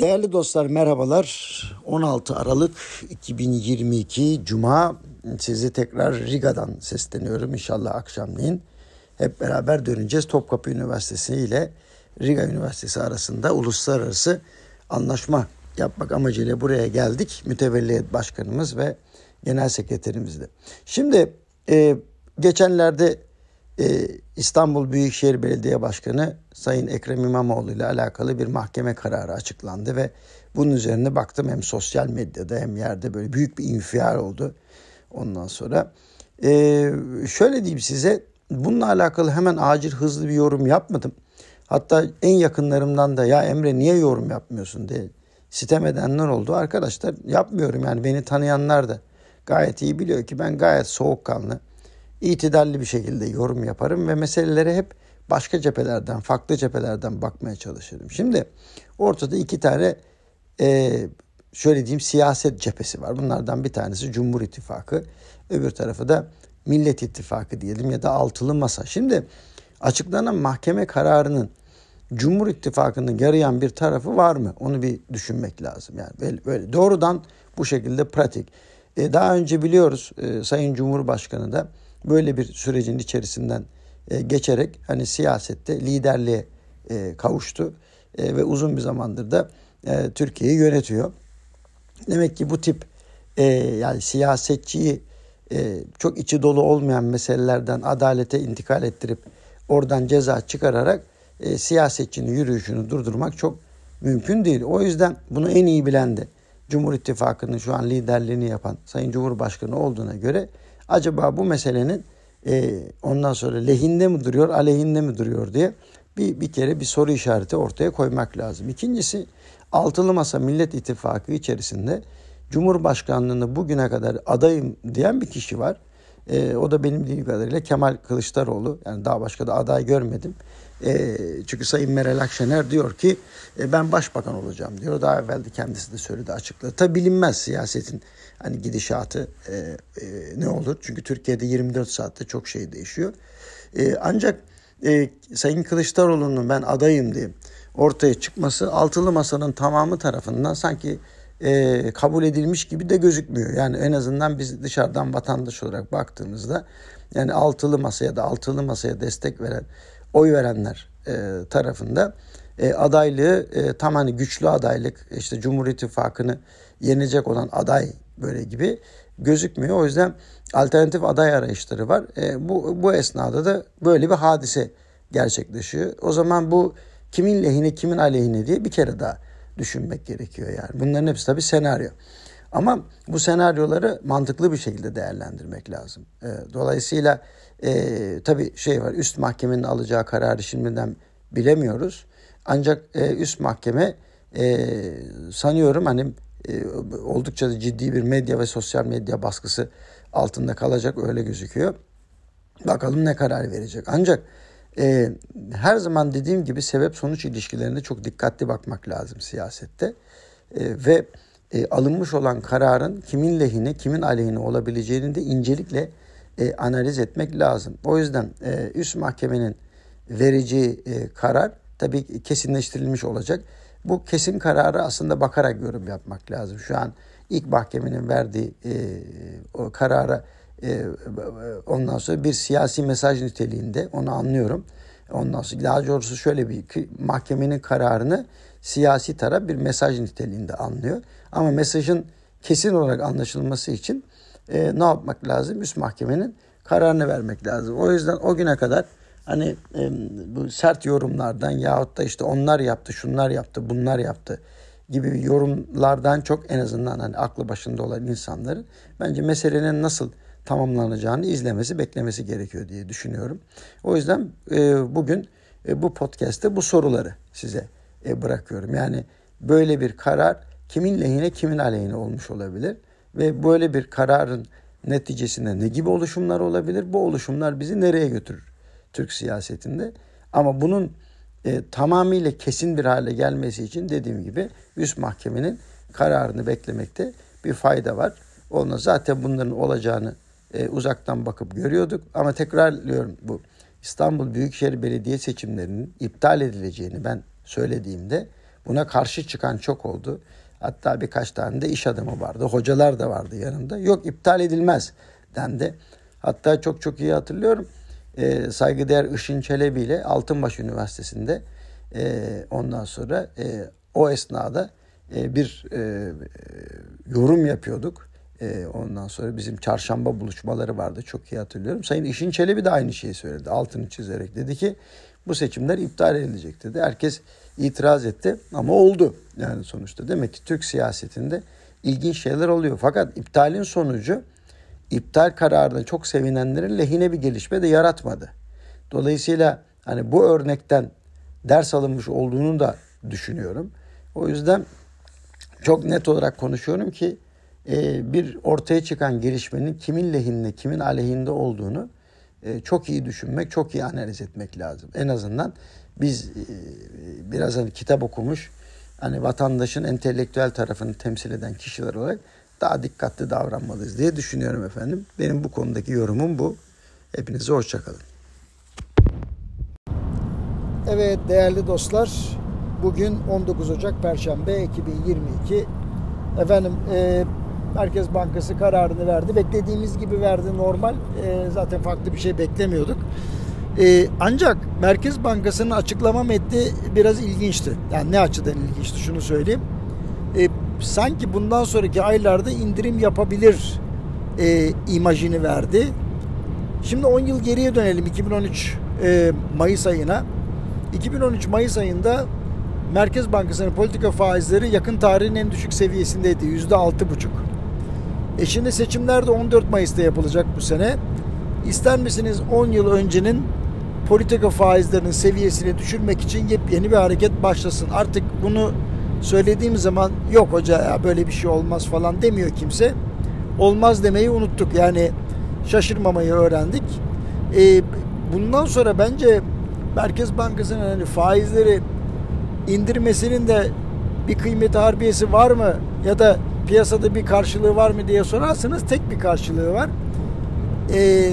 Değerli dostlar merhabalar. 16 Aralık 2022 Cuma sizi tekrar Riga'dan sesleniyorum inşallah akşamleyin. Hep beraber döneceğiz. Topkapı Üniversitesi ile Riga Üniversitesi arasında uluslararası anlaşma yapmak amacıyla buraya geldik. Mütevelliyet Başkanımız ve Genel Sekreterimizle. Şimdi e, geçenlerde e, İstanbul Büyükşehir Belediye Başkanı Sayın Ekrem İmamoğlu ile alakalı bir mahkeme kararı açıklandı ve bunun üzerine baktım hem sosyal medyada hem yerde böyle büyük bir infial oldu. Ondan sonra e, şöyle diyeyim size bununla alakalı hemen acil hızlı bir yorum yapmadım. Hatta en yakınlarımdan da ya Emre niye yorum yapmıyorsun diye sitem edenler oldu. Arkadaşlar yapmıyorum yani beni tanıyanlar da gayet iyi biliyor ki ben gayet soğukkanlı itidalli bir şekilde yorum yaparım ve meselelere hep başka cephelerden, farklı cephelerden bakmaya çalışırım. Şimdi ortada iki tane e, şöyle diyeyim siyaset cephesi var. Bunlardan bir tanesi Cumhur İttifakı, öbür tarafı da Millet İttifakı diyelim ya da altılı masa. Şimdi açıklanan mahkeme kararının Cumhur İttifakı'nı yarayan bir tarafı var mı? Onu bir düşünmek lazım. Yani böyle, böyle doğrudan bu şekilde pratik. E, daha önce biliyoruz e, Sayın Cumhurbaşkanı da böyle bir sürecin içerisinden e, geçerek hani siyasette liderliğe e, kavuştu e, ve uzun bir zamandır da e, Türkiye'yi yönetiyor. Demek ki bu tip e, yani siyasetçiyi e, çok içi dolu olmayan meselelerden adalete intikal ettirip oradan ceza çıkararak e, siyasetçinin yürüyüşünü durdurmak çok mümkün değil. O yüzden bunu en iyi bilen de Cumhur İttifakı'nın şu an liderliğini yapan Sayın Cumhurbaşkanı olduğuna göre acaba bu meselenin e, ondan sonra lehinde mi duruyor, aleyhinde mi duruyor diye bir, bir kere bir soru işareti ortaya koymak lazım. İkincisi altılı masa Millet İttifakı içerisinde Cumhurbaşkanlığını bugüne kadar adayım diyen bir kişi var. E, o da benim bildiğim kadarıyla Kemal Kılıçdaroğlu. Yani daha başka da aday görmedim. E, çünkü Sayın Meral Akşener diyor ki e, ben başbakan olacağım diyor. Daha evvel de kendisi de söyledi açıkladı. Tabi bilinmez siyasetin hani gidişatı e, e, ne olur. Çünkü Türkiye'de 24 saatte çok şey değişiyor. E, ancak e, Sayın Kılıçdaroğlu'nun ben adayım diye ortaya çıkması altılı masanın tamamı tarafından sanki e, kabul edilmiş gibi de gözükmüyor. Yani en azından biz dışarıdan vatandaş olarak baktığımızda yani altılı masaya da altılı masaya destek veren oy verenler e, tarafında e, adaylığı e, tam hani güçlü adaylık işte Cumhur İttifakı'nı yenecek olan aday böyle gibi gözükmüyor. O yüzden alternatif aday arayışları var. E, bu, bu esnada da böyle bir hadise gerçekleşiyor. O zaman bu kimin lehine kimin aleyhine diye bir kere daha düşünmek gerekiyor yani. Bunların hepsi tabii senaryo. Ama bu senaryoları mantıklı bir şekilde değerlendirmek lazım. E, dolayısıyla e, tabii şey var üst mahkemenin alacağı kararı şimdiden bilemiyoruz. Ancak e, üst mahkeme e, sanıyorum hani e, oldukça da ciddi bir medya ve sosyal medya baskısı altında kalacak öyle gözüküyor. Bakalım ne karar verecek. Ancak e, her zaman dediğim gibi sebep sonuç ilişkilerine çok dikkatli bakmak lazım siyasette. E, ve e, alınmış olan kararın kimin lehine kimin aleyhine olabileceğini de incelikle e, analiz etmek lazım. O yüzden e, üst mahkemenin vereceği e, karar tabii kesinleştirilmiş olacak. Bu kesin kararı aslında bakarak yorum yapmak lazım. Şu an ilk mahkemenin verdiği e, o karara e, ondan sonra bir siyasi mesaj niteliğinde onu anlıyorum. Ondan sonra daha doğrusu şöyle bir mahkemenin kararını siyasi taraf bir mesaj niteliğinde anlıyor. Ama mesajın kesin olarak anlaşılması için e, ne yapmak lazım? Üst mahkemenin kararını vermek lazım. O yüzden o güne kadar hani e, bu sert yorumlardan yahut da işte onlar yaptı, şunlar yaptı, bunlar yaptı gibi yorumlardan çok en azından hani aklı başında olan insanların bence meselenin nasıl tamamlanacağını izlemesi, beklemesi gerekiyor diye düşünüyorum. O yüzden e, bugün e, bu podcast'te bu soruları size e, bırakıyorum. Yani böyle bir karar kimin lehine kimin aleyhine olmuş olabilir ve böyle bir kararın neticesinde ne gibi oluşumlar olabilir? Bu oluşumlar bizi nereye götürür Türk siyasetinde? Ama bunun e, tamamıyla kesin bir hale gelmesi için dediğim gibi üst mahkemenin kararını beklemekte bir fayda var. Ona zaten bunların olacağını e, uzaktan bakıp görüyorduk. Ama tekrarlıyorum bu İstanbul Büyükşehir Belediye seçimlerinin iptal edileceğini ben söylediğimde Buna karşı çıkan çok oldu. Hatta birkaç tane de iş adamı vardı. Hocalar da vardı yanımda. Yok iptal edilmez dendi. Hatta çok çok iyi hatırlıyorum. E, saygıdeğer Işın Çelebi ile Altınbaş Üniversitesi'nde e, ondan sonra e, o esnada e, bir e, yorum yapıyorduk. E, ondan sonra bizim çarşamba buluşmaları vardı. Çok iyi hatırlıyorum. Sayın İşin Çelebi de aynı şeyi söyledi. Altını çizerek dedi ki bu seçimler iptal edilecek dedi. Herkes itiraz etti ama oldu. Yani sonuçta demek ki Türk siyasetinde ilginç şeyler oluyor. Fakat iptalin sonucu iptal kararına çok sevinenlerin lehine bir gelişme de yaratmadı. Dolayısıyla hani bu örnekten ders alınmış olduğunu da düşünüyorum. O yüzden çok net olarak konuşuyorum ki e, bir ortaya çıkan gelişmenin kimin lehinde, kimin aleyhinde olduğunu çok iyi düşünmek, çok iyi analiz etmek lazım. En azından biz e, biraz hani kitap okumuş, hani vatandaşın entelektüel tarafını temsil eden kişiler olarak daha dikkatli davranmalıyız diye düşünüyorum efendim. Benim bu konudaki yorumum bu. Hepinize hoşçakalın. Evet değerli dostlar, bugün 19 Ocak Perşembe 2022. Efendim e, Merkez Bankası kararını verdi. Beklediğimiz gibi verdi normal. E, zaten farklı bir şey beklemiyorduk. E, ancak Merkez Bankası'nın açıklama metni biraz ilginçti. Yani ne açıdan ilginçti şunu söyleyeyim. E, sanki bundan sonraki aylarda indirim yapabilir e, imajını verdi. Şimdi 10 yıl geriye dönelim 2013 e, Mayıs ayına. 2013 Mayıs ayında Merkez Bankası'nın politika faizleri yakın tarihin en düşük seviyesindeydi. Yüzde altı buçuk. E şimdi seçimler de 14 Mayıs'ta yapılacak bu sene. İster misiniz 10 yıl öncenin politika faizlerinin seviyesini düşürmek için yepyeni bir hareket başlasın. Artık bunu söylediğim zaman yok hoca ya böyle bir şey olmaz falan demiyor kimse. Olmaz demeyi unuttuk. Yani şaşırmamayı öğrendik. E, bundan sonra bence Merkez Bankası'nın hani faizleri indirmesinin de bir kıymeti harbiyesi var mı ya da piyasada bir karşılığı var mı diye sorarsanız tek bir karşılığı var. Ee,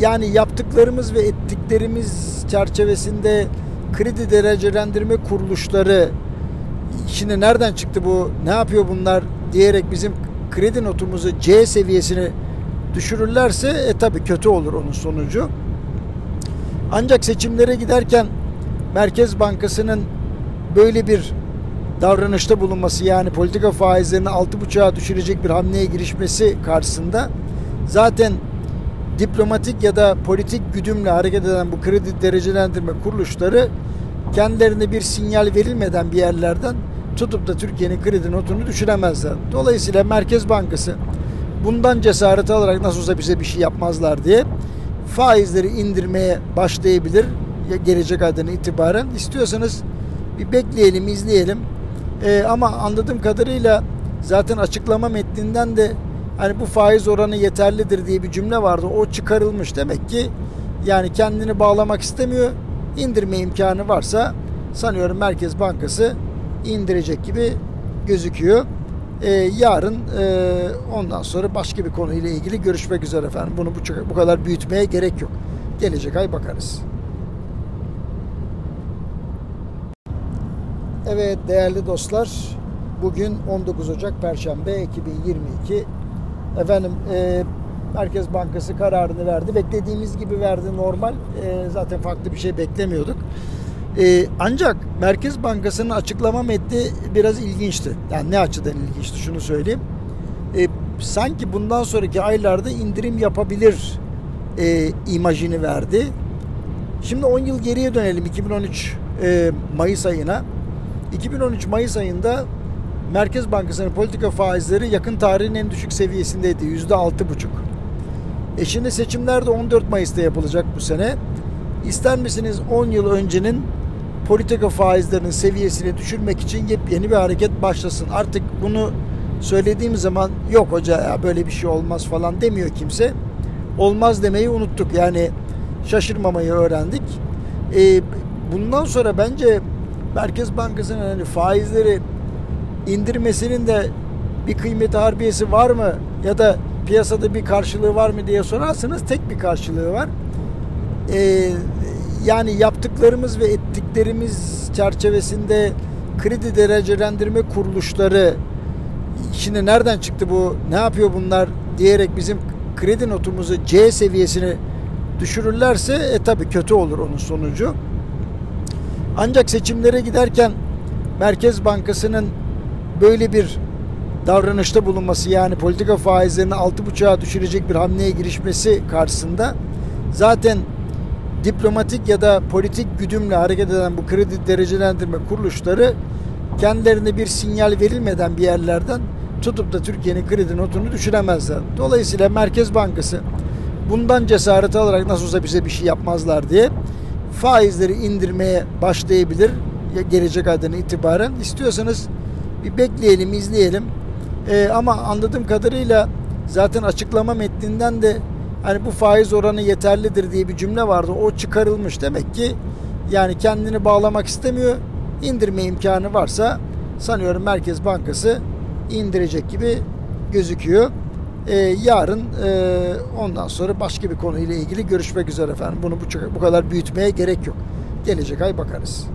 yani yaptıklarımız ve ettiklerimiz çerçevesinde kredi derecelendirme kuruluşları şimdi nereden çıktı bu ne yapıyor bunlar diyerek bizim kredi notumuzu C seviyesine düşürürlerse e tabi kötü olur onun sonucu. Ancak seçimlere giderken Merkez Bankası'nın böyle bir davranışta bulunması yani politika faizlerini 6,5'a düşürecek bir hamleye girişmesi karşısında zaten diplomatik ya da politik güdümle hareket eden bu kredi derecelendirme kuruluşları kendilerine bir sinyal verilmeden bir yerlerden tutup da Türkiye'nin kredi notunu düşüremezler. Dolayısıyla Merkez Bankası bundan cesaret alarak nasıl olsa bize bir şey yapmazlar diye faizleri indirmeye başlayabilir gelecek aydan itibaren. İstiyorsanız bir bekleyelim, izleyelim. Ee, ama anladığım kadarıyla zaten açıklama metninden de hani bu faiz oranı yeterlidir diye bir cümle vardı. O çıkarılmış demek ki yani kendini bağlamak istemiyor. İndirme imkanı varsa sanıyorum Merkez Bankası indirecek gibi gözüküyor. Ee, yarın e, ondan sonra başka bir konuyla ilgili görüşmek üzere efendim. Bunu bu, bu kadar büyütmeye gerek yok. Gelecek ay bakarız. Evet değerli dostlar bugün 19 Ocak Perşembe 2022 efendim e, Merkez Bankası kararını verdi. Beklediğimiz gibi verdi normal. E, zaten farklı bir şey beklemiyorduk. E, ancak Merkez Bankası'nın açıklama metni biraz ilginçti. Yani ne açıdan ilginçti şunu söyleyeyim. E, sanki bundan sonraki aylarda indirim yapabilir e, imajını verdi. Şimdi 10 yıl geriye dönelim 2013 e, Mayıs ayına 2013 Mayıs ayında Merkez Bankası'nın politika faizleri yakın tarihin en düşük seviyesindeydi. Yüzde altı buçuk. E şimdi seçimler de 14 Mayıs'ta yapılacak bu sene. İster misiniz 10 yıl öncenin politika faizlerinin seviyesini düşürmek için yepyeni bir hareket başlasın. Artık bunu söylediğim zaman yok hoca ya böyle bir şey olmaz falan demiyor kimse. Olmaz demeyi unuttuk. Yani şaşırmamayı öğrendik. E, bundan sonra bence Merkez Bankası'nın hani faizleri indirmesinin de bir kıymeti harbiyesi var mı ya da piyasada bir karşılığı var mı diye sorarsanız tek bir karşılığı var. Ee, yani yaptıklarımız ve ettiklerimiz çerçevesinde kredi derecelendirme kuruluşları şimdi nereden çıktı bu ne yapıyor bunlar diyerek bizim kredi notumuzu C seviyesine düşürürlerse e tabi kötü olur onun sonucu. Ancak seçimlere giderken Merkez Bankası'nın böyle bir davranışta bulunması yani politika faizlerini 6.5'a düşürecek bir hamleye girişmesi karşısında zaten diplomatik ya da politik güdümle hareket eden bu kredi derecelendirme kuruluşları kendilerine bir sinyal verilmeden bir yerlerden tutup da Türkiye'nin kredi notunu düşüremezler. Dolayısıyla Merkez Bankası bundan cesaret alarak nasıl olsa bize bir şey yapmazlar diye faizleri indirmeye başlayabilir gelecek aydan itibaren. İstiyorsanız bir bekleyelim, izleyelim. Ee, ama anladığım kadarıyla zaten açıklama metninden de hani bu faiz oranı yeterlidir diye bir cümle vardı. O çıkarılmış demek ki yani kendini bağlamak istemiyor. İndirme imkanı varsa sanıyorum Merkez Bankası indirecek gibi gözüküyor. Ee, yarın e, ondan sonra başka bir konuyla ilgili görüşmek üzere efendim. Bunu bu, bu kadar büyütmeye gerek yok. Gelecek ay bakarız.